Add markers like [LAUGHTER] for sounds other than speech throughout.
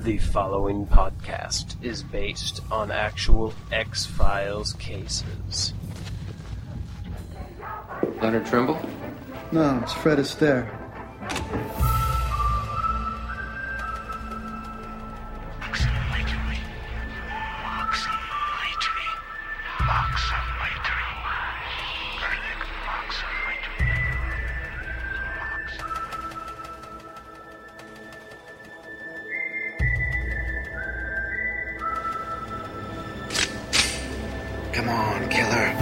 The following podcast is based on actual X Files cases. Leonard Trimble? No, it's Fred Astaire. Come on, killer.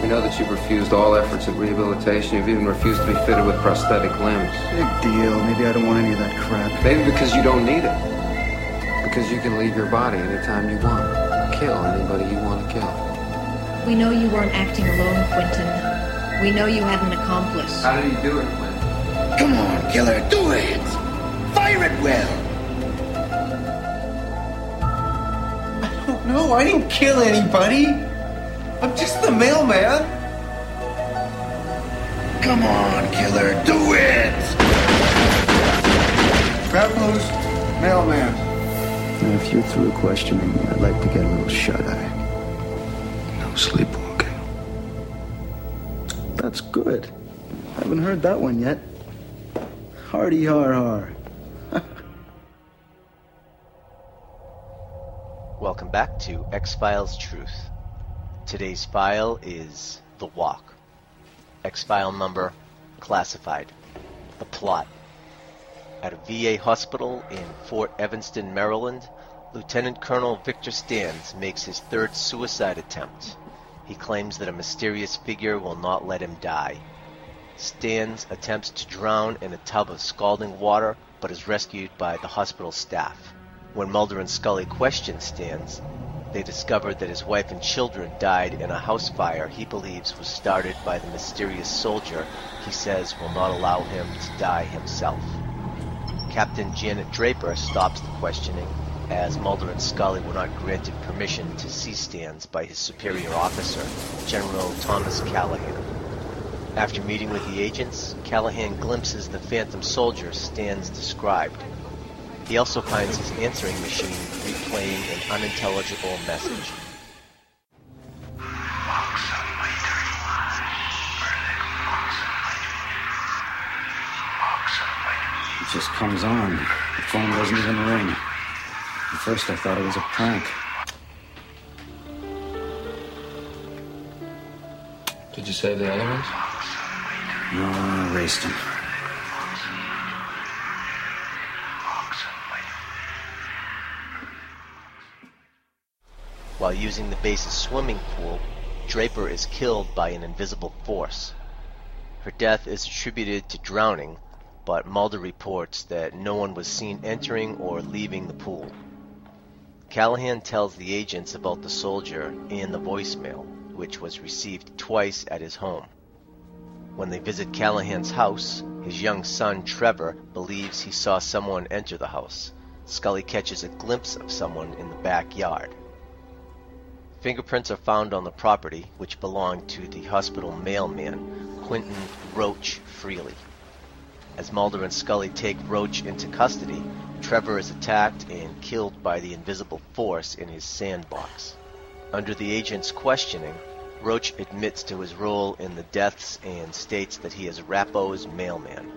We know that you've refused all efforts at rehabilitation. You've even refused to be fitted with prosthetic limbs. Big deal. Maybe I don't want any of that crap. Maybe because you don't need it. Because you can leave your body anytime you want. Kill anybody you want to kill. We know you weren't acting alone, Quentin. We know you had an accomplice. How did he do it, Quinn? Come on, killer, do it! No, I didn't kill anybody. I'm just the mailman. Come on, killer, do it! Travelers, mailman. If you're through questioning me, I'd like to get a little shut-eye. No sleepwalking. That's good. I Haven't heard that one yet. Hardy har har. Back to X Files Truth. Today's file is The Walk. X file number classified. The plot. At a VA hospital in Fort Evanston, Maryland, Lieutenant Colonel Victor Stans makes his third suicide attempt. He claims that a mysterious figure will not let him die. Stans attempts to drown in a tub of scalding water but is rescued by the hospital staff. When Mulder and Scully question Stans, they discover that his wife and children died in a house fire he believes was started by the mysterious soldier he says will not allow him to die himself. Captain Janet Draper stops the questioning as Mulder and Scully were not granted permission to see Stans by his superior officer, General Thomas Callahan. After meeting with the agents, Callahan glimpses the phantom soldier Stans described. He also finds his answering machine replaying an unintelligible message. It just comes on. The phone doesn't even ring. At first I thought it was a prank. Did you save the other ones? No, I erased him. While using the base's swimming pool, Draper is killed by an invisible force. Her death is attributed to drowning, but Mulder reports that no one was seen entering or leaving the pool. Callahan tells the agents about the soldier and the voicemail, which was received twice at his home. When they visit Callahan's house, his young son Trevor believes he saw someone enter the house. Scully catches a glimpse of someone in the backyard. Fingerprints are found on the property, which belonged to the hospital mailman, Quentin Roach Freely. As Mulder and Scully take Roach into custody, Trevor is attacked and killed by the invisible force in his sandbox. Under the agent's questioning, Roach admits to his role in the deaths and states that he is Rappo's mailman.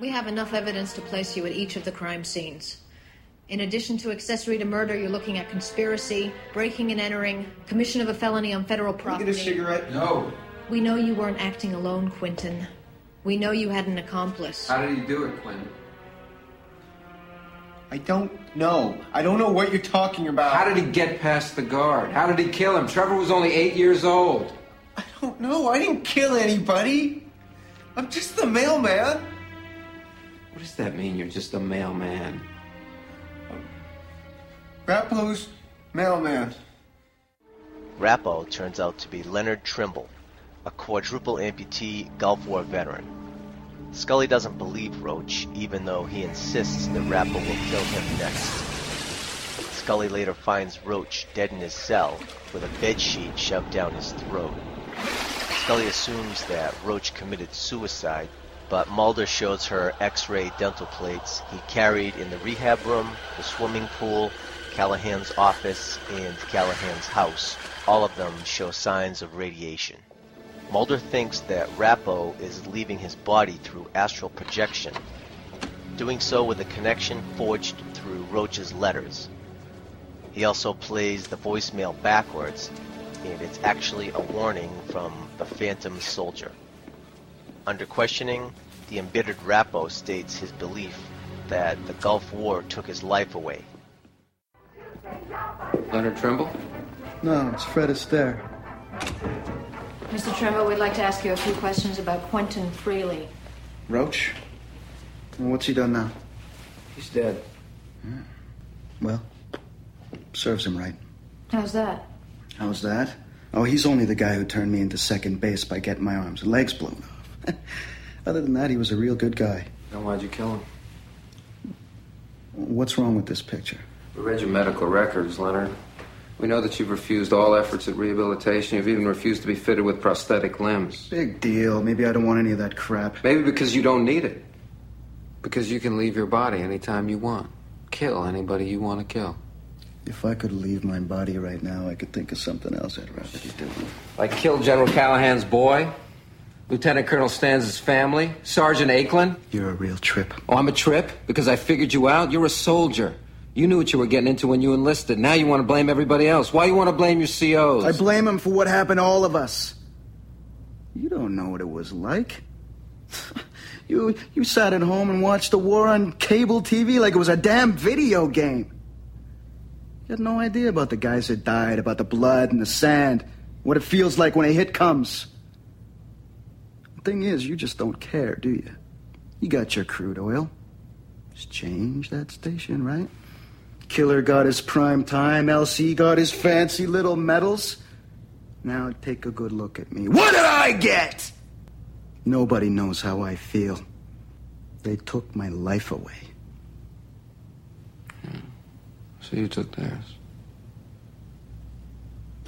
We have enough evidence to place you at each of the crime scenes. In addition to accessory to murder, you're looking at conspiracy, breaking and entering, commission of a felony on federal property. Get a cigarette? No. We know you weren't acting alone, Quentin. We know you had an accomplice. How did he do it, Quentin? I don't know. I don't know what you're talking about. How did he get past the guard? How did he kill him? Trevor was only eight years old. I don't know. I didn't kill anybody. I'm just the mailman. What does that mean? You're just a mailman. Rappo's mailman. Rappo turns out to be Leonard Trimble, a quadruple amputee Gulf War veteran. Scully doesn't believe Roach, even though he insists that Rappo will kill him next. Scully later finds Roach dead in his cell with a bed sheet shoved down his throat. Scully assumes that Roach committed suicide, but Mulder shows her x-ray dental plates he carried in the rehab room, the swimming pool, Callahan's office, and Callahan's house. All of them show signs of radiation. Mulder thinks that Rappo is leaving his body through astral projection, doing so with a connection forged through Roach's letters. He also plays the voicemail backwards, and it's actually a warning from the Phantom Soldier. Under questioning, the embittered Rappo states his belief that the Gulf War took his life away. Leonard Trimble? No, it's Fred Astaire. Mr. Trimble, we'd like to ask you a few questions about Quentin Freely. Roach? Well, what's he done now? He's dead. Well, serves him right. How's that? How's that? Oh, he's only the guy who turned me into second base by getting my arms and legs blown off. [LAUGHS] Other than that, he was a real good guy. Then why'd you kill him? What's wrong with this picture? We read your medical records, Leonard. We know that you've refused all efforts at rehabilitation. You've even refused to be fitted with prosthetic limbs. Big deal. Maybe I don't want any of that crap. Maybe because you don't need it. Because you can leave your body anytime you want. Kill anybody you want to kill. If I could leave my body right now, I could think of something else I'd rather be doing. Like kill General Callahan's boy, Lieutenant Colonel Stans' family, Sergeant Akeland. You're a real trip. Oh, I'm a trip because I figured you out. You're a soldier. You knew what you were getting into when you enlisted. Now you want to blame everybody else. Why you want to blame your COs? I blame them for what happened to all of us. You don't know what it was like. [LAUGHS] you you sat at home and watched the war on cable TV like it was a damn video game. You had no idea about the guys that died, about the blood and the sand, what it feels like when a hit comes. The thing is, you just don't care, do you? You got your crude oil. Just change that station, right? Killer got his prime time. LC got his fancy little medals. Now take a good look at me. What did I get? Nobody knows how I feel. They took my life away. Hmm. So you took theirs.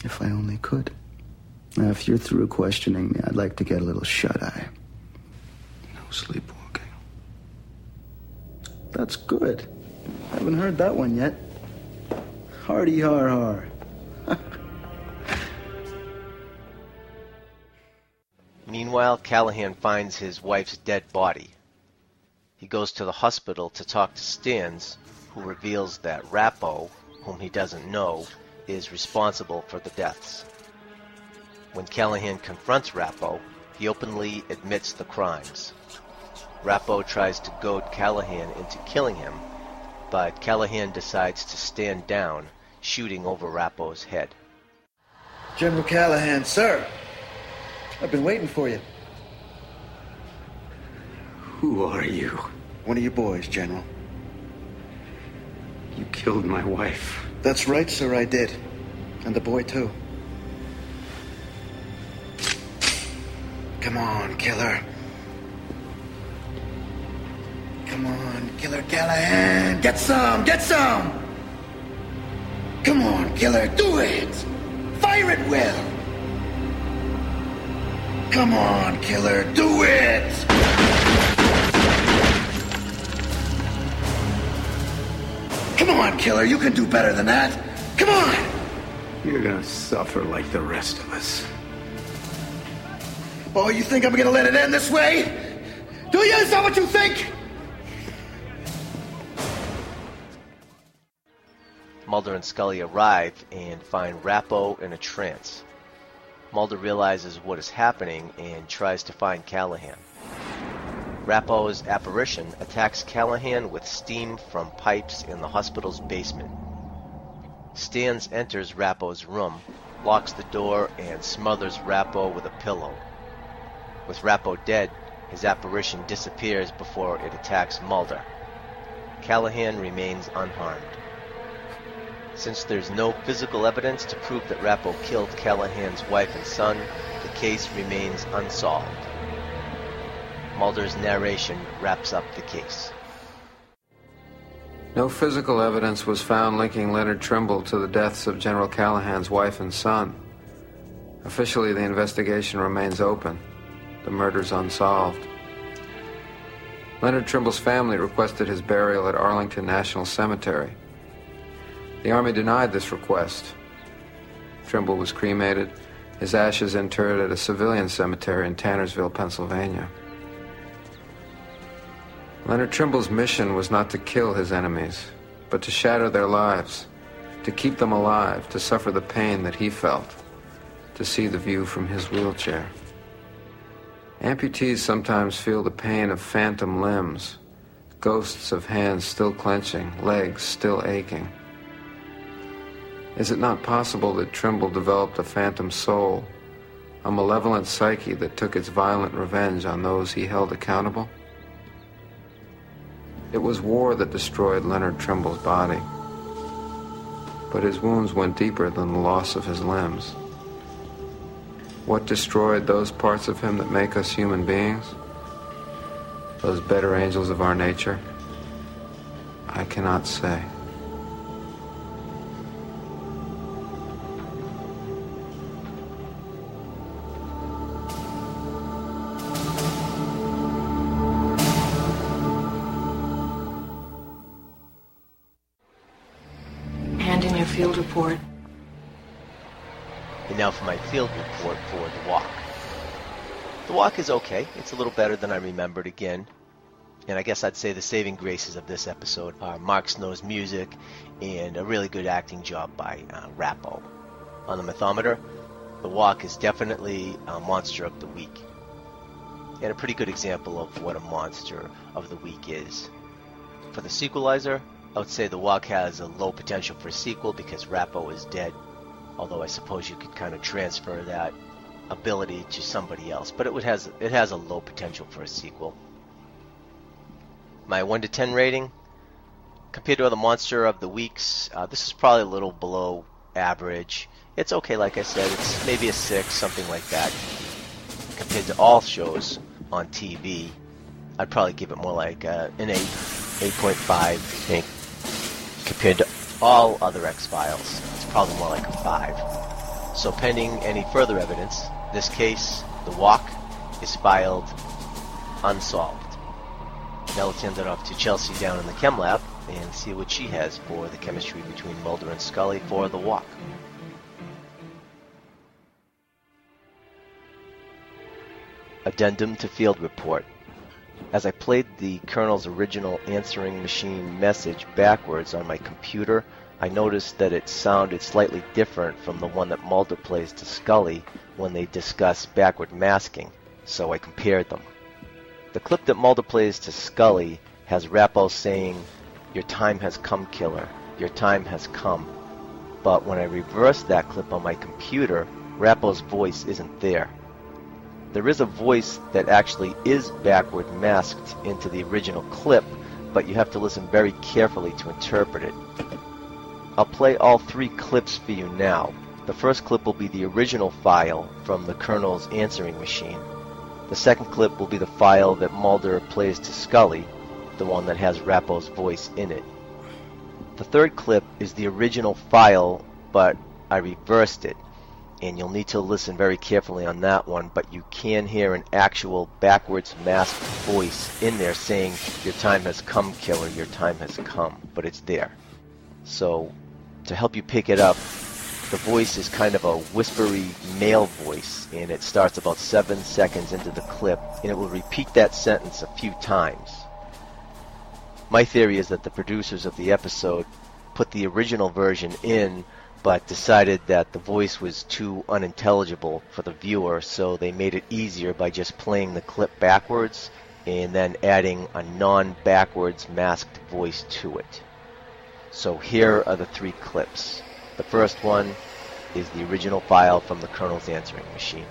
If I only could. Now, if you're through questioning me, I'd like to get a little shut eye. No sleepwalking. That's good. I haven't heard that one yet. Hardy har har. [LAUGHS] Meanwhile, Callahan finds his wife's dead body. He goes to the hospital to talk to Stans, who reveals that Rappo, whom he doesn't know, is responsible for the deaths. When Callahan confronts Rappo, he openly admits the crimes. Rappo tries to goad Callahan into killing him, but Callahan decides to stand down, shooting over Rappo's head. General Callahan, sir. I've been waiting for you. Who are you? One of your boys, General. You killed my wife. That's right, sir, I did. And the boy, too. Come on, killer. Come on, Killer Callahan. Get some, get some. Come on, killer, do it. Fire it well. Come on, killer, do it. Come on, killer, you can do better than that. Come on. You're gonna suffer like the rest of us. Oh, you think I'm gonna let it end this way? Do you? Is that what you think? Mulder and Scully arrive and find Rappo in a trance. Mulder realizes what is happening and tries to find Callahan. Rappo's apparition attacks Callahan with steam from pipes in the hospital's basement. Stans enters Rappo's room, locks the door, and smothers Rappo with a pillow. With Rappo dead, his apparition disappears before it attacks Mulder. Callahan remains unharmed. Since there's no physical evidence to prove that Rappo killed Callahan's wife and son, the case remains unsolved. Mulder's narration wraps up the case. No physical evidence was found linking Leonard Trimble to the deaths of General Callahan's wife and son. Officially, the investigation remains open. The murder's unsolved. Leonard Trimble's family requested his burial at Arlington National Cemetery. The Army denied this request. Trimble was cremated, his ashes interred at a civilian cemetery in Tannersville, Pennsylvania. Leonard Trimble's mission was not to kill his enemies, but to shatter their lives, to keep them alive, to suffer the pain that he felt, to see the view from his wheelchair. Amputees sometimes feel the pain of phantom limbs, ghosts of hands still clenching, legs still aching. Is it not possible that Trimble developed a phantom soul, a malevolent psyche that took its violent revenge on those he held accountable? It was war that destroyed Leonard Trimble's body. But his wounds went deeper than the loss of his limbs. What destroyed those parts of him that make us human beings? Those better angels of our nature? I cannot say. Walk is okay. It's a little better than I remembered again. And I guess I'd say the saving graces of this episode are Mark Snow's music and a really good acting job by uh, Rappo. On the Mythometer, The Walk is definitely a monster of the week. And a pretty good example of what a monster of the week is. For the sequelizer, I would say The Walk has a low potential for a sequel because Rappo is dead. Although I suppose you could kind of transfer that ability to somebody else, but it has it has a low potential for a sequel. My one to ten rating compared to other monster of the weeks, uh, this is probably a little below average. It's okay, like I said, it's maybe a six, something like that. Compared to all shows on TV, I'd probably give it more like uh, an eight, eight point five. I think compared to all other X Files, it's probably more like a five. So, pending any further evidence, this case, the walk, is filed unsolved. Now let's hand it off to Chelsea down in the chem lab and see what she has for the chemistry between Mulder and Scully for the walk. Addendum to Field Report. As I played the Colonel's original answering machine message backwards on my computer, I noticed that it sounded slightly different from the one that Mulder plays to Scully when they discuss backward masking, so I compared them. The clip that Mulder plays to Scully has Rappo saying, Your time has come, killer. Your time has come. But when I reverse that clip on my computer, Rappo's voice isn't there. There is a voice that actually is backward masked into the original clip, but you have to listen very carefully to interpret it. I'll play all three clips for you now. The first clip will be the original file from the Colonel's answering machine. The second clip will be the file that Mulder plays to Scully, the one that has Rappo's voice in it. The third clip is the original file, but I reversed it, and you'll need to listen very carefully on that one, but you can hear an actual backwards masked voice in there saying, Your time has come, killer, your time has come, but it's there. So, to help you pick it up, the voice is kind of a whispery male voice, and it starts about seven seconds into the clip, and it will repeat that sentence a few times. My theory is that the producers of the episode put the original version in, but decided that the voice was too unintelligible for the viewer, so they made it easier by just playing the clip backwards and then adding a non backwards masked voice to it. So here are the three clips. The first one is the original file from the Colonel's answering machine.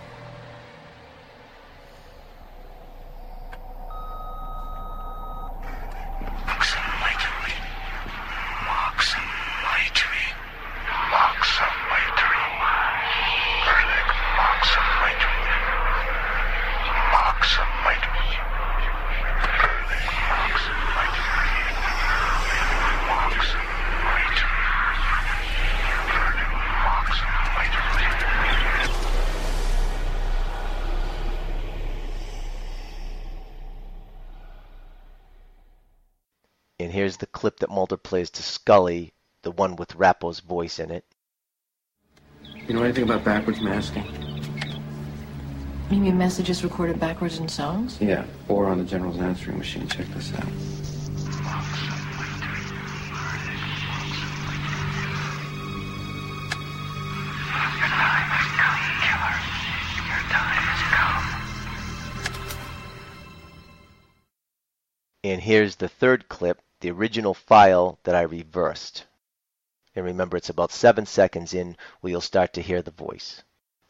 And the clip that Mulder plays to Scully, the one with Rappo's voice in it. You know anything about backwards masking? You mean messages recorded backwards in songs? Yeah, or on the general's answering machine. Check this out. And here's the third clip, the original file that I reversed. And remember, it's about seven seconds in where you'll start to hear the voice.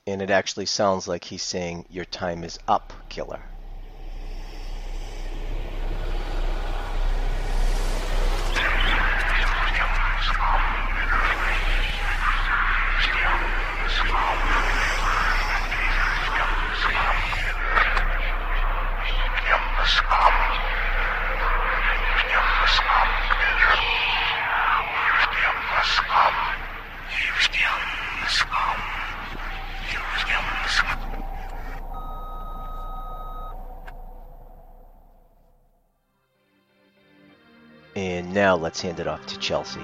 And it actually sounds like he's saying, Your time is up, killer. And now let's hand it off to Chelsea.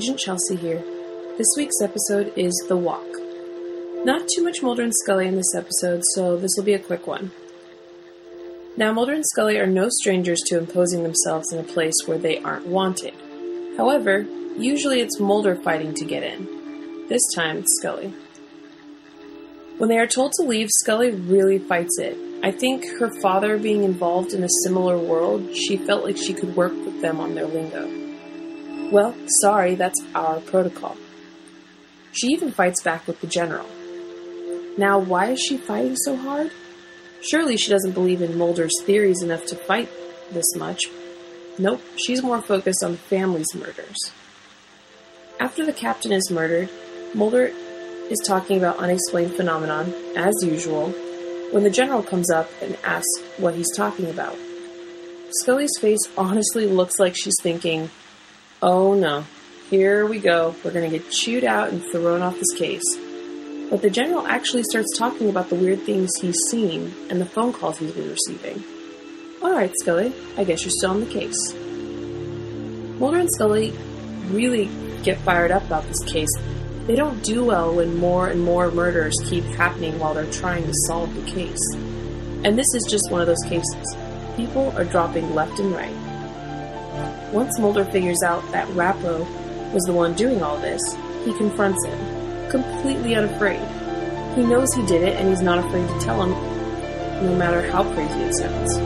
Agent Chelsea here. This week's episode is The Walk. Not too much Mulder and Scully in this episode, so this will be a quick one. Now, Mulder and Scully are no strangers to imposing themselves in a place where they aren't wanted. However, usually it's Mulder fighting to get in. This time, it's Scully. When they are told to leave, Scully really fights it. I think her father being involved in a similar world, she felt like she could work with them on their lingo. Well, sorry, that's our protocol. She even fights back with the general. Now, why is she fighting so hard? Surely she doesn't believe in Mulder's theories enough to fight this much. Nope, she's more focused on the family's murders. After the captain is murdered, Mulder is talking about unexplained phenomenon, as usual, when the general comes up and asks what he's talking about. Scully's face honestly looks like she's thinking, Oh no, here we go. We're gonna get chewed out and thrown off this case. But the general actually starts talking about the weird things he's seen and the phone calls he's been receiving. Alright, Scully, I guess you're still on the case. Mulder and Scully really get fired up about this case. They don't do well when more and more murders keep happening while they're trying to solve the case. And this is just one of those cases. People are dropping left and right. Once Mulder figures out that Rappo was the one doing all this, he confronts him, completely unafraid. He knows he did it and he's not afraid to tell him, no matter how crazy it sounds.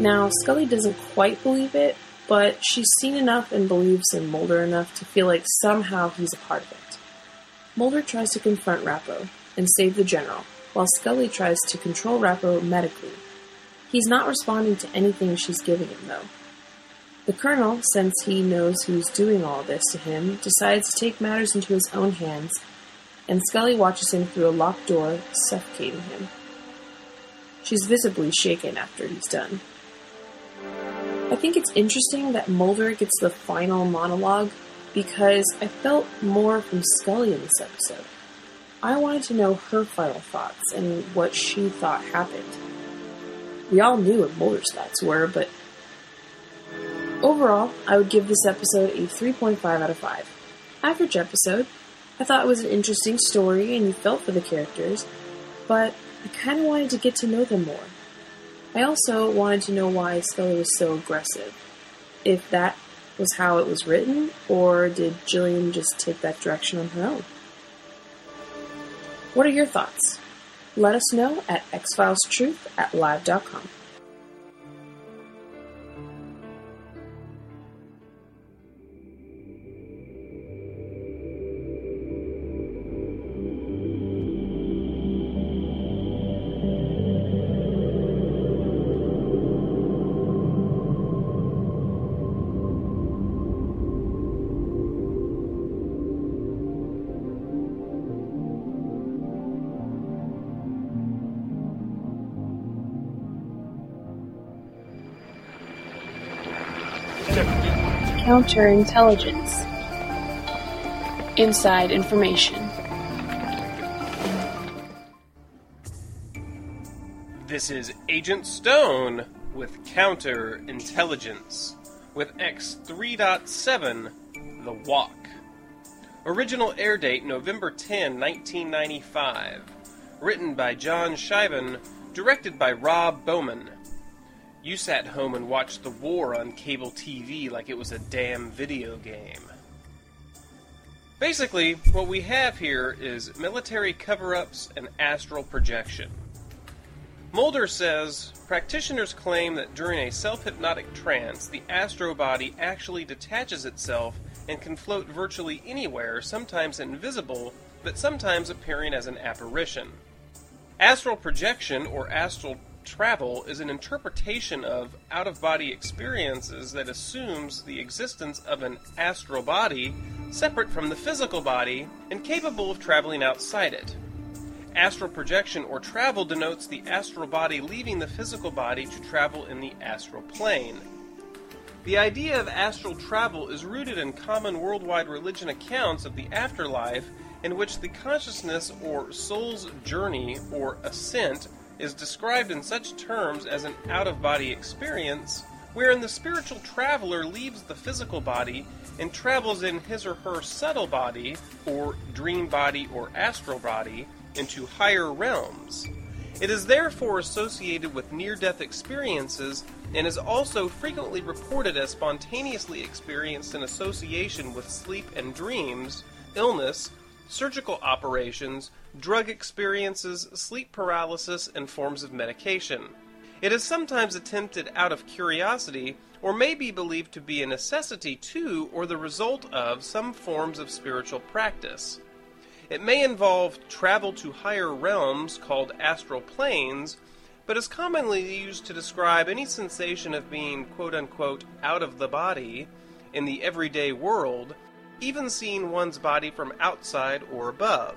Now, Scully doesn't quite believe it, but she's seen enough and believes in Mulder enough to feel like somehow he's a part of it. Mulder tries to confront Rappo and save the general, while Scully tries to control Rappo medically. He's not responding to anything she's giving him, though. The colonel, since he knows who's doing all this to him, decides to take matters into his own hands, and Scully watches him through a locked door, suffocating him. She's visibly shaken after he's done. I think it's interesting that Mulder gets the final monologue because I felt more from Scully in this episode. I wanted to know her final thoughts and what she thought happened. We all knew what Mulder's thoughts were, but overall, I would give this episode a 3.5 out of 5. Average episode, I thought it was an interesting story and you felt for the characters, but I kind of wanted to get to know them more. I also wanted to know why Scully was so aggressive. If that was how it was written, or did Gillian just take that direction on her own? What are your thoughts? Let us know at xfilestruth at live.com. Counterintelligence. Inside information. This is Agent Stone with Counterintelligence with X 3.7 The Walk. Original air date November 10, 1995. Written by John Shiban, directed by Rob Bowman. You sat home and watched the war on cable TV like it was a damn video game. Basically, what we have here is military cover ups and astral projection. Mulder says practitioners claim that during a self hypnotic trance, the astral body actually detaches itself and can float virtually anywhere, sometimes invisible, but sometimes appearing as an apparition. Astral projection, or astral travel is an interpretation of out of body experiences that assumes the existence of an astral body separate from the physical body and capable of traveling outside it. Astral projection or travel denotes the astral body leaving the physical body to travel in the astral plane. The idea of astral travel is rooted in common worldwide religion accounts of the afterlife in which the consciousness or soul's journey or ascent is described in such terms as an out of body experience, wherein the spiritual traveler leaves the physical body and travels in his or her subtle body, or dream body or astral body, into higher realms. It is therefore associated with near death experiences and is also frequently reported as spontaneously experienced in association with sleep and dreams, illness, surgical operations, drug experiences, sleep paralysis, and forms of medication. It is sometimes attempted out of curiosity, or may be believed to be a necessity to or the result of some forms of spiritual practice. It may involve travel to higher realms called astral planes, but is commonly used to describe any sensation of being quote unquote out of the body in the everyday world, even seeing one's body from outside or above.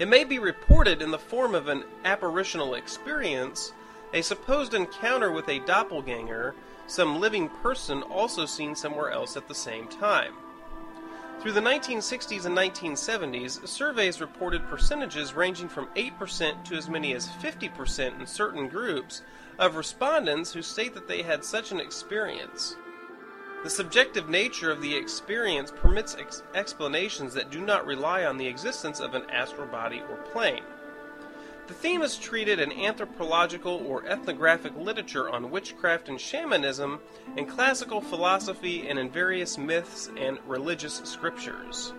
It may be reported in the form of an apparitional experience, a supposed encounter with a doppelganger, some living person also seen somewhere else at the same time. Through the 1960s and 1970s, surveys reported percentages ranging from 8% to as many as 50% in certain groups of respondents who state that they had such an experience. The subjective nature of the experience permits ex- explanations that do not rely on the existence of an astral body or plane. The theme is treated in anthropological or ethnographic literature on witchcraft and shamanism, in classical philosophy, and in various myths and religious scriptures.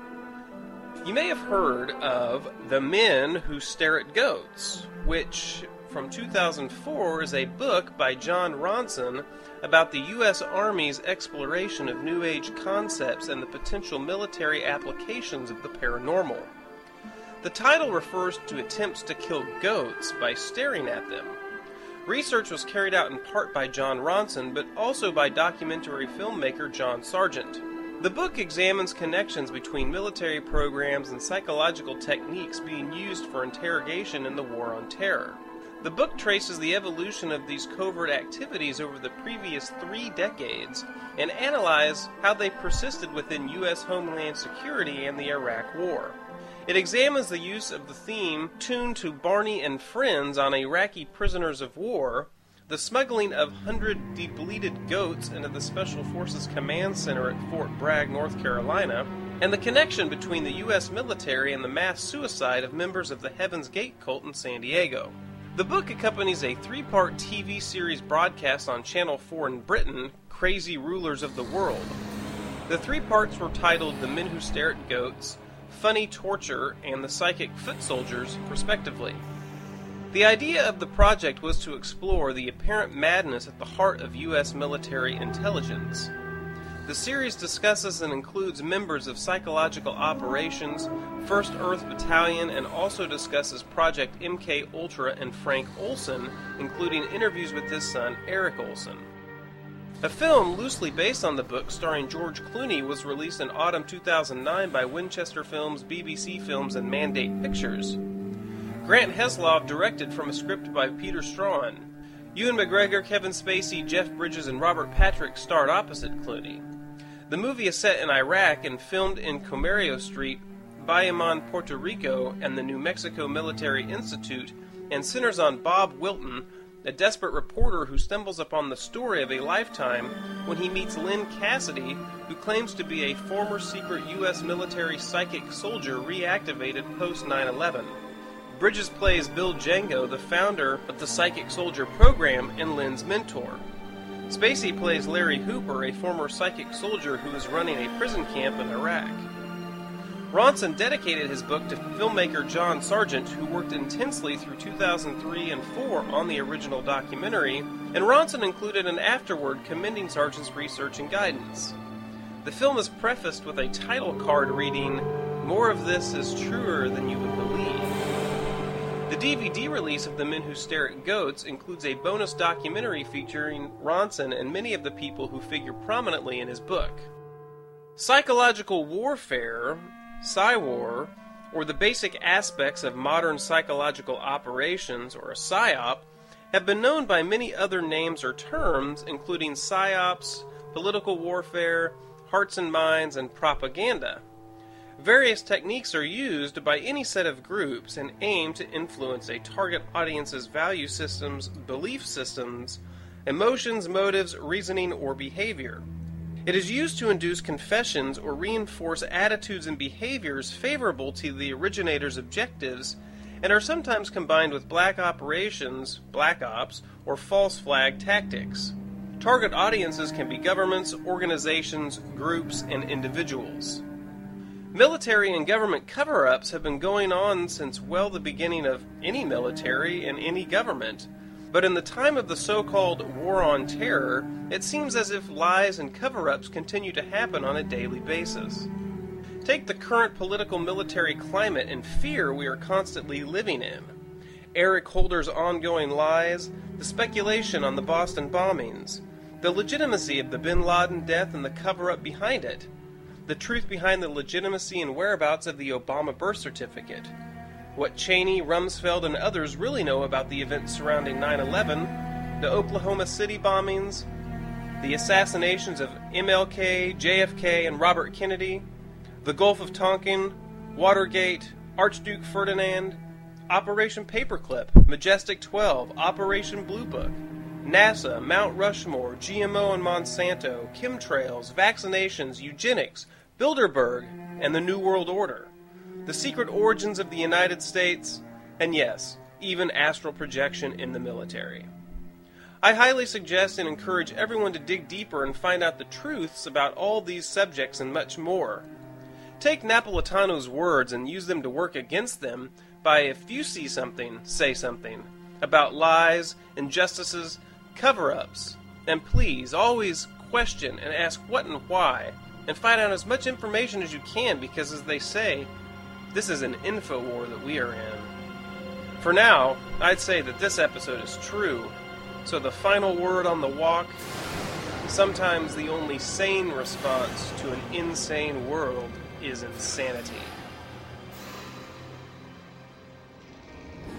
You may have heard of The Men Who Stare at Goats, which from 2004 is a book by Jon Ronson about the U.S. Army's exploration of New Age concepts and the potential military applications of the paranormal. The title refers to attempts to kill goats by staring at them. Research was carried out in part by Jon Ronson, but also by documentary filmmaker John Sergeant. The book examines connections between military programs and psychological techniques being used for interrogation in the War on Terror. The book traces the evolution of these covert activities over the previous three decades and analyzes how they persisted within U.S. Homeland Security and the Iraq War. It examines the use of the theme tuned to Barney and Friends on Iraqi prisoners of war, the smuggling of 100 depleted goats into the Special Forces Command Center at Fort Bragg, North Carolina, and the connection between the U.S. military and the mass suicide of members of the Heaven's Gate cult in San Diego. The book accompanies a three part TV series broadcast on Channel 4 in Britain, Crazy Rulers of the World. The three parts were titled The Men Who Stare at Goats, Funny Torture, and The Psychic Foot Soldiers, respectively. The idea of the project was to explore the apparent madness at the heart of U.S. military intelligence. The series discusses and includes members of Psychological Operations, 1st Earth Battalion, and also discusses Project MK Ultra and Frank Olson, including interviews with his son Eric Olson. A film loosely based on the book starring George Clooney was released in autumn 2009 by Winchester Films, BBC Films, and Mandate Pictures. Grant Heslov directed from a script by Peter Straughan. Ewan McGregor, Kevin Spacey, Jeff Bridges, and Robert Patrick starred opposite Clooney. The movie is set in Iraq and filmed in Comerio Street, Bayamon, Puerto Rico, and the New Mexico Military Institute, and centers on Bob Wilton, a desperate reporter who stumbles upon the story of a lifetime when he meets Lyn Cassady, who claims to be a former secret U.S. military psychic soldier reactivated post 9 11. Bridges plays Bill Django, the founder of the Psychic Soldier program and Lyn's mentor. Spacey plays Larry Hooper, a former psychic soldier who is running a prison camp in Iraq. Ronson dedicated his book to filmmaker John Sergeant, who worked intensely through 2003 and 4 on the original documentary, and Ronson included an afterword commending Sergeant's research and guidance. The film is prefaced with a title card reading, More of this is truer than you would believe. The DVD release of The Men Who Stare at Goats includes a bonus documentary featuring Ronson and many of the people who figure prominently in his book. Psychological warfare, PSYWAR, or the basic aspects of modern psychological operations, or a PSYOP, have been known by many other names or terms, including PSYOPs, political warfare, hearts and minds, and propaganda. Various techniques are used by any set of groups and aim to influence a target audience's value systems, belief systems, emotions, motives, reasoning, or behavior. It is used to induce confessions or reinforce attitudes and behaviors favorable to the originator's objectives and are sometimes combined with black operations, black ops, or false flag tactics. Target audiences can be governments, organizations, groups, and individuals. Military and government cover ups have been going on since well the beginning of any military and any government. But in the time of the so called War on Terror, it seems as if lies and cover ups continue to happen on a daily basis. Take the current political military climate and fear we are constantly living in. Eric Holder's ongoing lies, the speculation on the Boston bombings, the legitimacy of the bin Laden death and the cover up behind it, the truth behind the legitimacy and whereabouts of the Obama birth certificate, what Cheney, Rumsfeld, and others really know about the events surrounding 9 11, the Oklahoma City bombings, the assassinations of MLK, JFK, and Robert Kennedy, the Gulf of Tonkin, Watergate, Archduke Ferdinand, Operation Paperclip, Majestic 12, Operation Blue Book, NASA, Mount Rushmore, GMO and Monsanto, chemtrails, vaccinations, eugenics, Bilderberg, and the New World Order, the secret origins of the United States, and yes, even astral projection in the military. I highly suggest and encourage everyone to dig deeper and find out the truths about all these subjects and much more. Take Napolitano's words and use them to work against them by if you see something, say something about lies, injustices, cover ups. And please always question and ask what and why, and find out as much information as you can because, as they say, this is an info war that we are in. For now, I'd say that this episode is true, so the final word on the walk sometimes the only sane response to an insane world is insanity.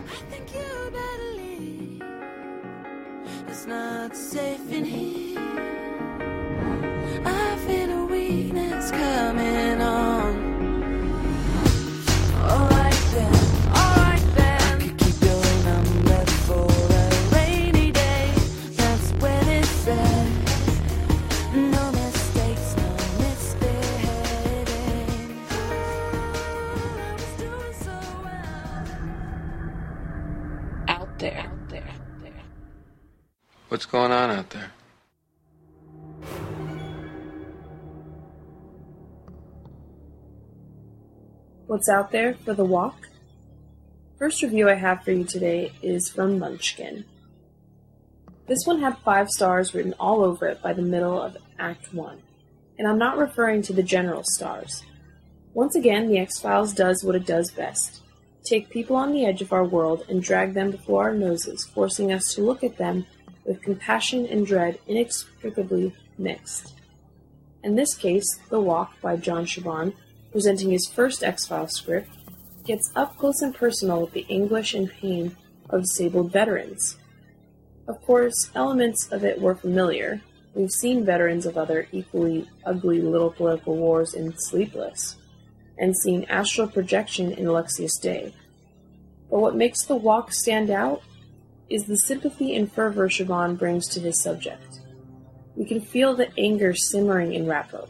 I think you better leave. It's not safe in here. I feel a weakness coming on. What's going on out there? What's out there for the walk? First review I have for you today is from Munchkin. This one had five stars written all over it by the middle of Act 1, and I'm not referring to the general stars. Once again, The X Files does what it does best take people on the edge of our world and drag them before our noses, forcing us to look at them with compassion and dread inextricably mixed. In this case, The Walk by John Shiban, presenting his first X Files script, gets up close and personal with the anguish and pain of disabled veterans. Of course, elements of it were familiar. We've seen veterans of other equally ugly little political wars in Sleepless, and seen astral projection in Excelsis Dei. But what makes The Walk stand out is the sympathy and fervor Shiban brings to his subject. We can feel the anger simmering in Rappo,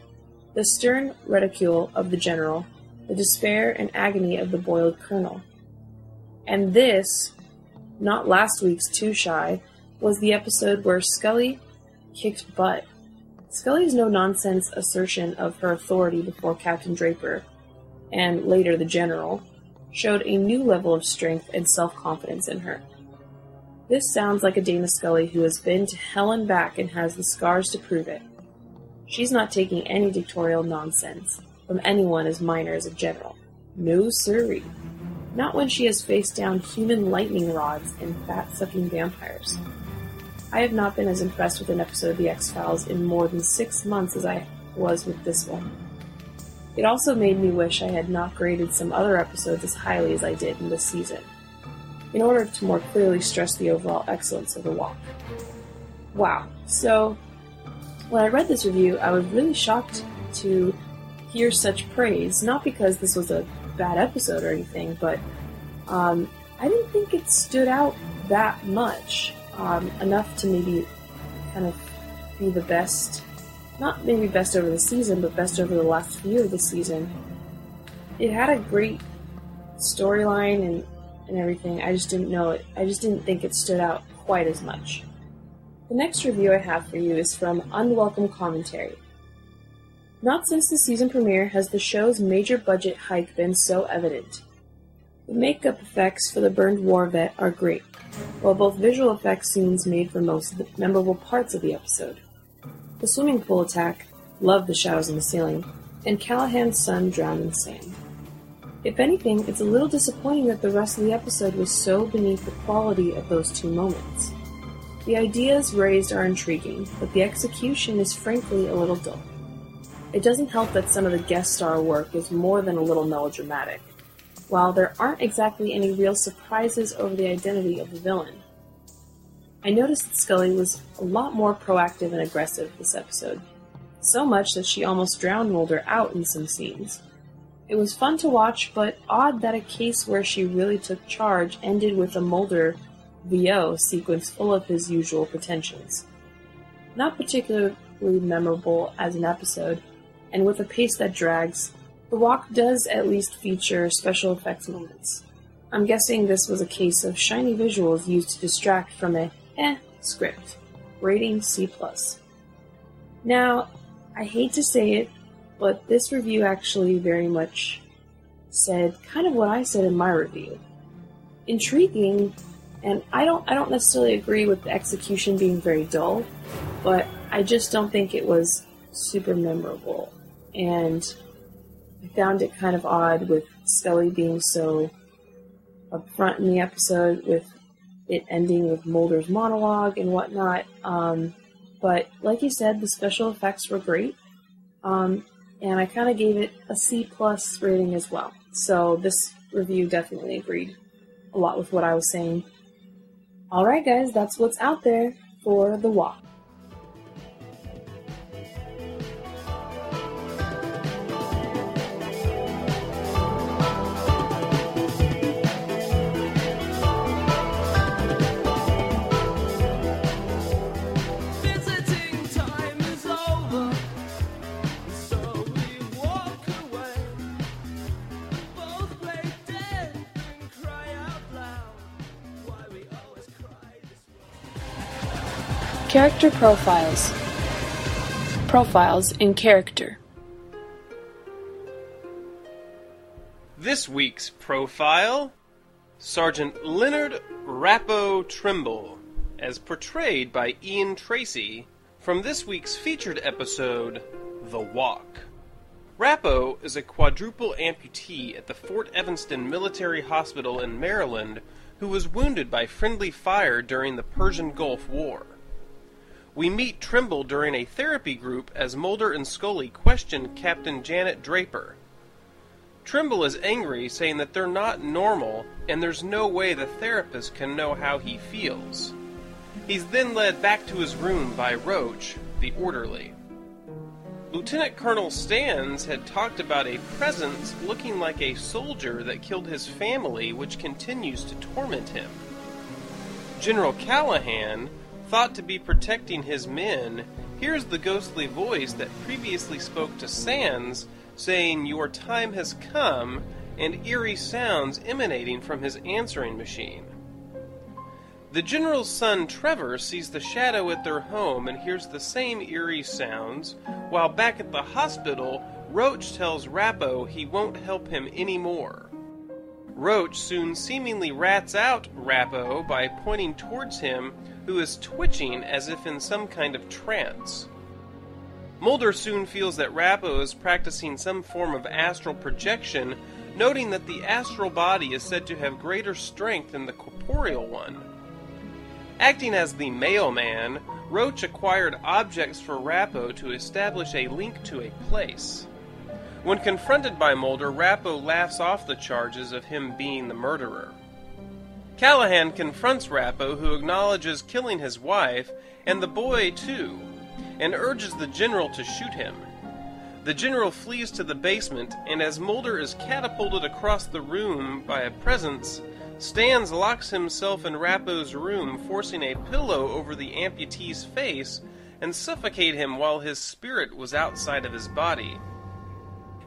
the stern ridicule of the general, the despair and agony of the boiled colonel. And this, not last week's Too Shy, was the episode where Scully kicked butt. Scully's no nonsense assertion of her authority before Captain Draper, and later the General, showed a new level of strength and self confidence in her. This sounds like a Dana Scully who has been to hell and back and has the scars to prove it. She's not taking any dictatorial nonsense from anyone as minor as a general. No siree. Not when she has faced down human lightning rods and fat sucking vampires. I have not been as impressed with an episode of The X Files in more than six months as I was with this one. It also made me wish I had not graded some other episodes as highly as I did in this season, in order to more clearly stress the overall excellence of the walk. Wow. So, when I read this review, I was really shocked to hear such praise, not because this was a bad episode or anything, but um, I didn't think it stood out that much. Um, enough to maybe kind of be the best, not maybe best over the season, but best over the last few of the season. It had a great storyline and, and everything. I just didn't know it. I just didn't think it stood out quite as much. The next review I have for you is from Unwelcome Commentary. Not since the season premiere has the show's major budget hike been so evident. The makeup effects for the burned war vet are great, while both visual effects scenes made for most of the memorable parts of the episode. The swimming pool attack, love the shadows on the ceiling, and Callahan's son drowned in sand. If anything, it's a little disappointing that the rest of the episode was so beneath the quality of those two moments. The ideas raised are intriguing, but the execution is frankly a little dull. It doesn't help that some of the guest star work is more than a little melodramatic, while there aren't exactly any real surprises over the identity of the villain. I noticed that Scully was a lot more proactive and aggressive this episode, so much that she almost drowned Mulder out in some scenes. It was fun to watch, but odd that a case where she really took charge ended with a Mulder VO sequence full of his usual pretensions. Not particularly memorable as an episode, and with a pace that drags, the walk does at least feature special effects moments. I'm guessing this was a case of shiny visuals used to distract from a eh script. Rating C+. Now, I hate to say it, but this review actually very much said kind of what I said in my review. Intriguing, and I don't I don't necessarily agree with the execution being very dull, but I just don't think it was super memorable. And I found it kind of odd with Scully being so upfront in the episode with it ending with Mulder's monologue and whatnot. Um, but like you said, the special effects were great. Um, and I kind of gave it a C plus rating as well. So this review definitely agreed a lot with what I was saying. Alright guys, that's what's out there for The Walk. Character Profiles Profiles in Character. This week's profile Sergeant Leonard Rappo Trimble, as portrayed by Ian Tracey from this week's featured episode, The Walk. Rappo is a quadruple amputee at the Fort Evanston Military Hospital in Maryland who was wounded by friendly fire during the Persian Gulf War. We meet Trimble during a therapy group as Mulder and Scully question Captain Janet Draper. Trimble is angry, saying that they're not normal and there's no way the therapist can know how he feels. He's then led back to his room by Roach, the orderly. Lieutenant Colonel Stans had talked about a presence looking like a soldier that killed his family, which continues to torment him. General Callahan, thought to be protecting his men, hears the ghostly voice that previously spoke to Stans saying, Your time has come, and eerie sounds emanating from his answering machine. The general's son Trevor sees the shadow at their home and hears the same eerie sounds, while back at the hospital, Roach tells Rappo he won't help him anymore. Roach soon seemingly rats out Rappo by pointing towards him, who is twitching as if in some kind of trance. Mulder soon feels that Rappo is practicing some form of astral projection, noting that the astral body is said to have greater strength than the corporeal one. Acting as the mailman, Roach acquired objects for Rappo to establish a link to a place. When confronted by Mulder, Rappo laughs off the charges of him being the murderer. Callahan confronts Rappo, who acknowledges killing his wife, and the boy too, and urges the general to shoot him. The general flees to the basement, and as Mulder is catapulted across the room by a presence, Stans locks himself in Rappo's room, forcing a pillow over the amputee's face and suffocate him while his spirit was outside of his body.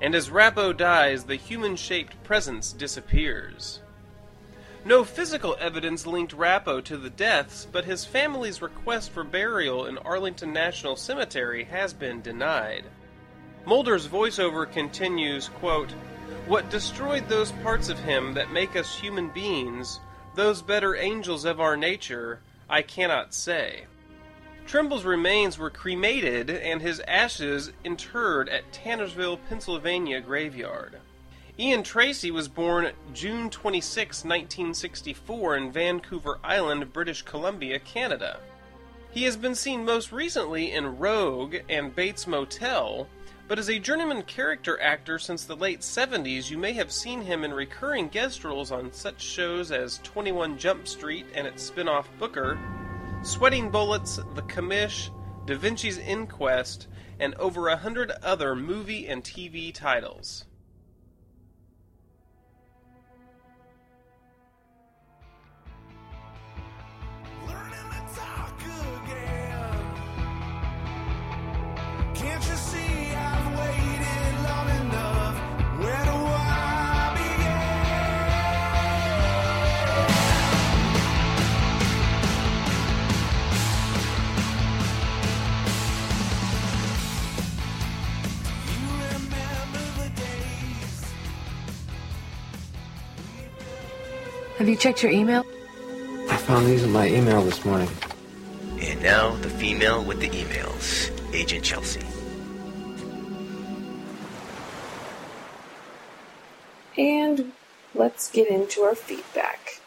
And as Rappo dies, the human shaped presence disappears. No physical evidence linked Rappo to the deaths, but his family's request for burial in Arlington National Cemetery has been denied. Mulder's voiceover continues, quote, What destroyed those parts of him that make us human beings, those better angels of our nature, I cannot say. Trimble's remains were cremated and his ashes interred at Tannersville, Pennsylvania graveyard. Ian Tracey was born June 26, 1964, in Vancouver Island, British Columbia, Canada. He has been seen most recently in Rogue and Bates Motel, but as a journeyman character actor since the late 70s, you may have seen him in recurring guest roles on such shows as 21 Jump Street and its spin off Booker, Sweating Bullets, The Commish, Da Vinci's Inquest, and over a hundred other movie and TV titles. Have you checked your email? I found these in my email this morning. And now, the female with the emails, Agent Chelsea. And let's get into our feedback.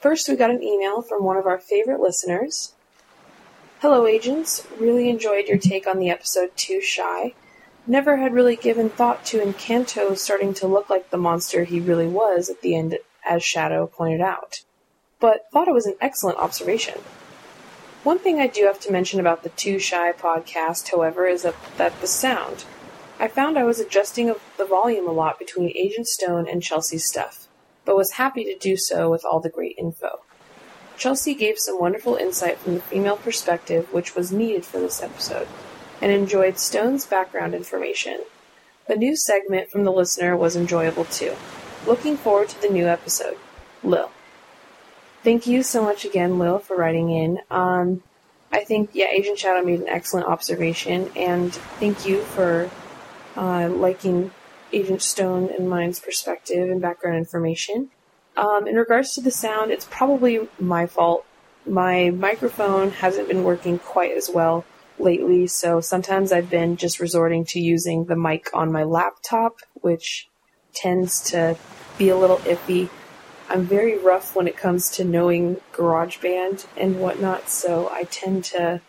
First, we got an email from one of our favorite listeners. Hello, agents. Really enjoyed your take on the episode Too Shy. Never had really given thought to Incanto starting to look like the monster he really was at the end, as Shadow pointed out. But thought it was an excellent observation. One thing I do have to mention about the Too Shy podcast, however, is that, that the sound. I found I was adjusting the volume a lot between Agent Stone and Chelsea's stuff, but was happy to do so with all the great info. Chelsea gave some wonderful insight from the female perspective, which was needed for this episode, and enjoyed Stone's background information. The new segment from the listener was enjoyable too. Looking forward to the new episode. Lil. Thank you so much again, Lil, for writing in. Um, I think, yeah, Agent Shadow made an excellent observation, and thank you for uh, liking Agent Stone and mine's perspective and background information. Um, in regards to the sound, it's probably my fault. My microphone hasn't been working quite as well lately, so sometimes I've been just resorting to using the mic on my laptop, which tends to be a little iffy. I'm very rough when it comes to knowing GarageBand and whatnot, so I tend to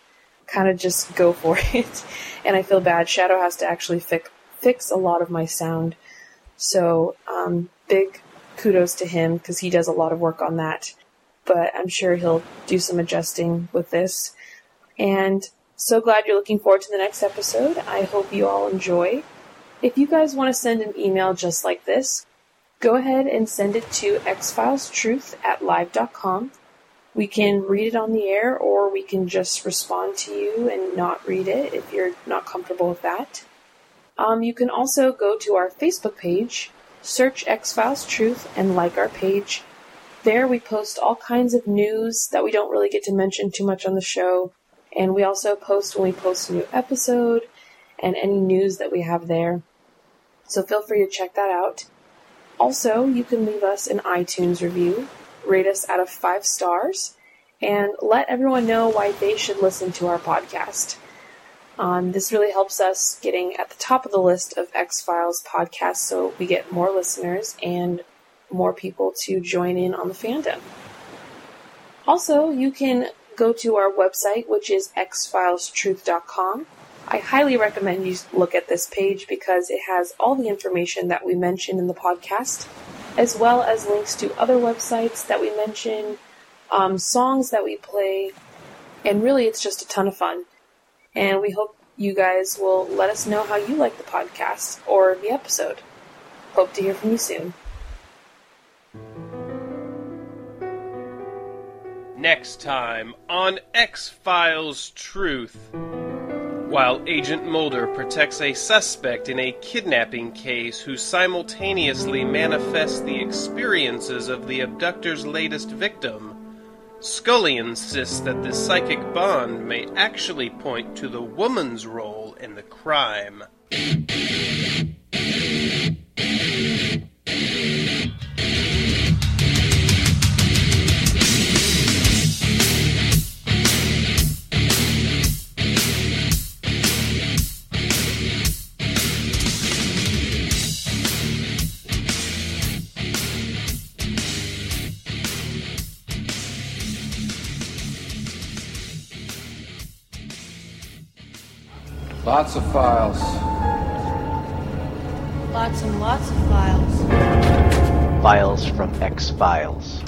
kind of just go [LAUGHS] for it. and I feel bad. Shadow has to actually fix fix a lot of my sound, so um, big kudos to him because he does a lot of work on that. But I'm sure he'll do some adjusting with this. And so glad you're looking forward to the next episode. I hope you all enjoy. If you guys want to send an email just like this, go ahead and send it to xfilestruth at live.com. We can read it on the air or we can just respond to you and not read it if you're not comfortable with that. Um, you can also go to our Facebook page, search X Files Truth, and like our page. There we post all kinds of news that we don't really get to mention too much on the show, and we also post when we post a new episode and any news that we have there. So feel free to check that out. Also, you can leave us an iTunes review, rate us out of five stars, and let everyone know why they should listen to our podcast. Um, this really helps us getting at the top of the list of X Files podcasts so we get more listeners and more people to join in on the fandom. Also, you can go to our website, which is xfilestruth.com. I highly recommend you look at this page because it has all the information that we mentioned in the podcast, as well as links to other websites that we mention, um, songs that we play, and really it's just a ton of fun. And we hope you guys will let us know how you like the podcast or the episode. Hope to hear from you soon. Next time on X Files Truth. While Agent Mulder protects a suspect in a kidnapping case who simultaneously manifests the experiences of the abductor's latest victim, Scully insists that this psychic bond may actually point to the woman's role in the crime. Lots of files. Lots and lots of files. Files from X Files.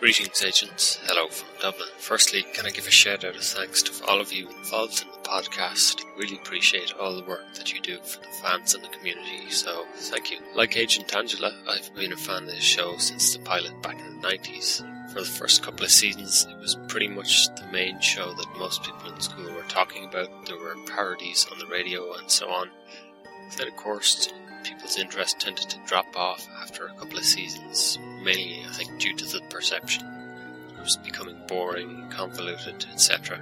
Greetings, agents. Hello from Dublin. Firstly, can I give a shout out of thanks to all of you involved in the podcast? Really appreciate all the work that you do for the fans and the community, so thank you. Like Agent Angela, I've been a fan of this show since the pilot back in the 90s. For the first couple of seasons, it was pretty much the main show that most people in school were talking about. There were parodies on the radio and so on. Then, of course, people's interest tended to drop off after a couple of seasons, mainly, I think, due to the perception. It was becoming boring, convoluted, etc.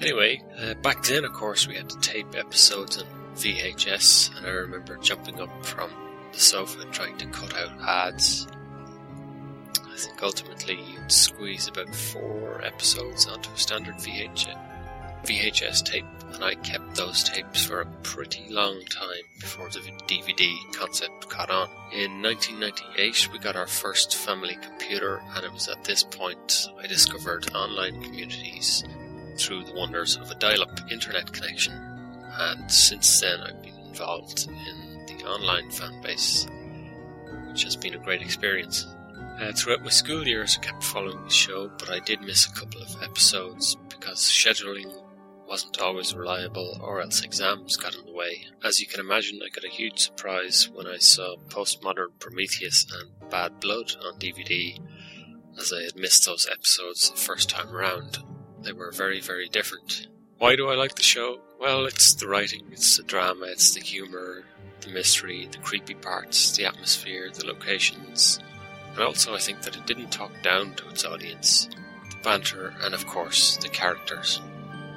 Anyway, uh, back then, of course, we had to tape episodes on VHS, and I remember jumping up from the sofa trying to cut out ads. Think ultimately you'd squeeze about four episodes onto a standard VHS, VHS tape, and I kept those tapes for a pretty long time before the DVD concept caught on. In 1998, we got our first family computer, and it was at this point I discovered online communities through the wonders of a dial up internet connection. And since then, I've been involved in the online fan base, which has been a great experience. Uh, throughout my school years, I kept following the show, but I did miss a couple of episodes because scheduling wasn't always reliable, or else exams got in the way. As you can imagine, I got a huge surprise when I saw Postmodern Prometheus and Bad Blood on DVD, as I had missed those episodes the first time around. They were very, very different. Why do I like the show? Well, it's the writing, it's the drama, it's the humour, the mystery, the creepy parts, the atmosphere, the locations. And also, I think that it didn't talk down to its audience, the banter, and of course, the characters.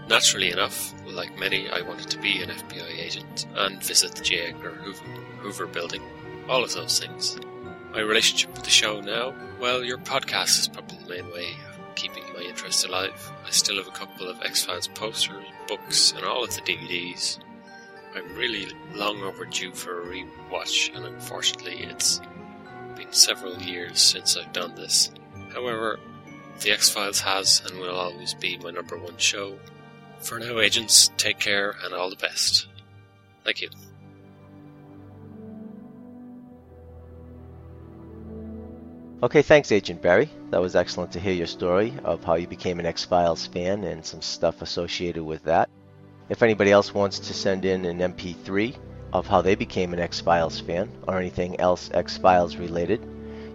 Naturally enough, like many, I wanted to be an FBI agent and visit the J. Edgar Hoover, Hoover building. All of those things. My relationship with the show now, well, your podcast is probably the main way of keeping my interest alive. I still have a couple of X Files posters, books, and all of the DVDs. I'm really long overdue for a rewatch, and unfortunately, it's been several years since I've done this. However, The X Files has and will always be my number one show. For now, agents, take care and all the best. Thank you. Okay, thanks, Agent Barry. That was excellent to hear your story of how you became an X Files fan and some stuff associated with that. If anybody else wants to send in an MP3 of how they became an X Files fan or anything else X Files related,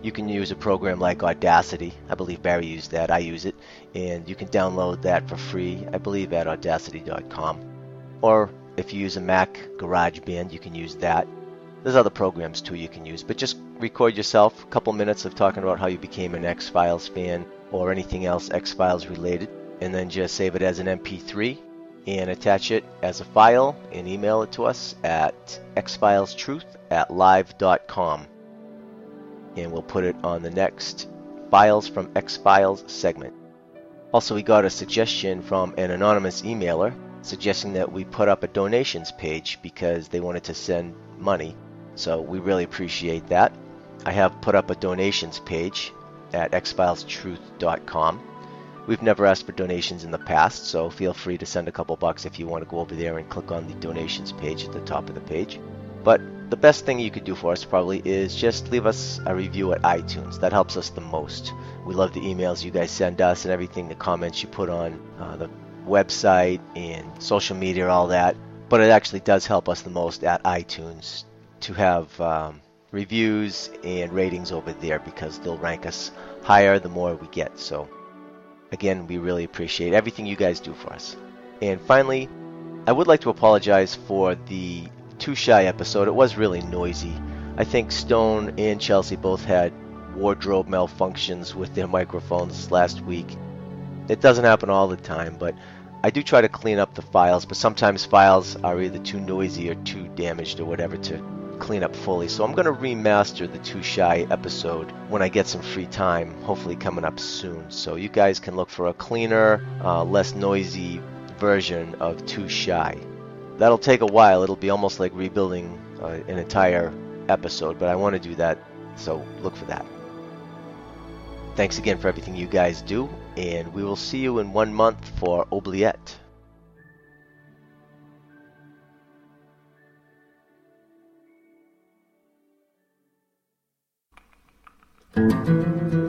you can use a program like Audacity. I believe Barry used that. I use it. And you can download that for free, I believe, at audacity.com. Or if you use a Mac GarageBand, you can use that. There's other programs too you can use, but just record yourself a couple minutes of talking about how you became an X Files fan or anything else X Files related, and then just save it as an MP3 and attach it as a file and email it to us at xfilestruth at live.com. And we'll put it on the next Files from X Files segment. Also, we got a suggestion from an anonymous emailer suggesting that we put up a donations page because they wanted to send money. So we really appreciate that. I have put up a donations page at xfilestruth.com. We've never asked for donations in the past, so feel free to send a couple bucks if you want to go over there and click on the donations page at the top of the page. But the best thing you could do for us probably is just leave us a review at iTunes. That helps us the most. We love the emails you guys send us and everything, the comments you put on uh, the website and social media, all that. But it actually does help us the most at iTunes to have um, reviews and ratings over there because they'll rank us higher the more we get. So, again, we really appreciate everything you guys do for us. And finally, I would like to apologize for the Too Shy episode. It was really noisy. I think Stone and Chelsea both had wardrobe malfunctions with their microphones last week. It doesn't happen all the time, but I do try to clean up the files, but sometimes files are either too noisy or too damaged or whatever to clean up fully. So I'm going to remaster the Too Shy episode when I get some free time, hopefully coming up soon. So you guys can look for a cleaner, uh, less noisy version of Too Shy. That'll take a while. It'll be almost like rebuilding uh, an entire episode, but I want to do that, so look for that. Thanks again for everything you guys do, and we will see you in one month for Oubliette. Música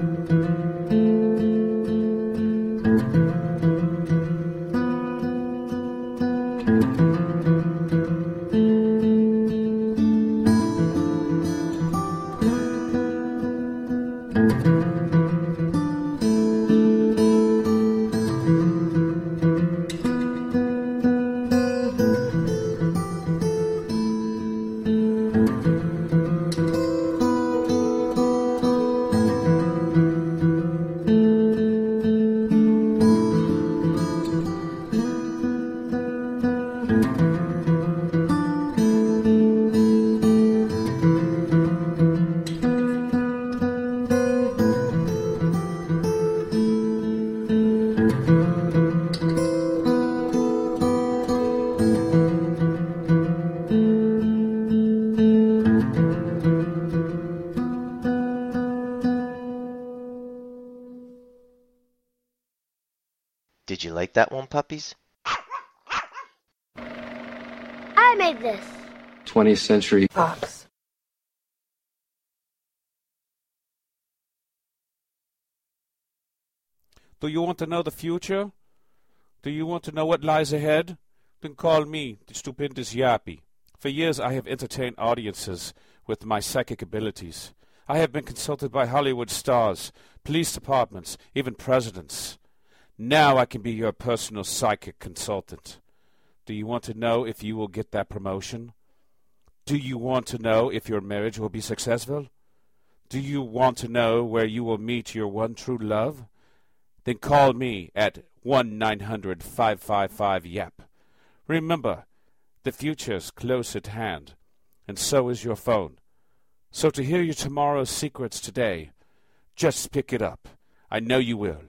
Did you like that one, puppies? I made this. 20th century Fox. Do you want to know the future? Do you want to know what lies ahead? Then call me, the stupendous Yappi. For years I have entertained audiences with my psychic abilities. I have been consulted by Hollywood stars, police departments, even presidents. Now I can be your personal psychic consultant. Do you want to know if you will get that promotion? Do you want to know if your marriage will be successful? Do you want to know where you will meet your one true love? Then call me at 1 900 555 YAP. Remember, the future's close at hand, and so is your phone. So to hear your tomorrow's secrets today, just pick it up. I know you will.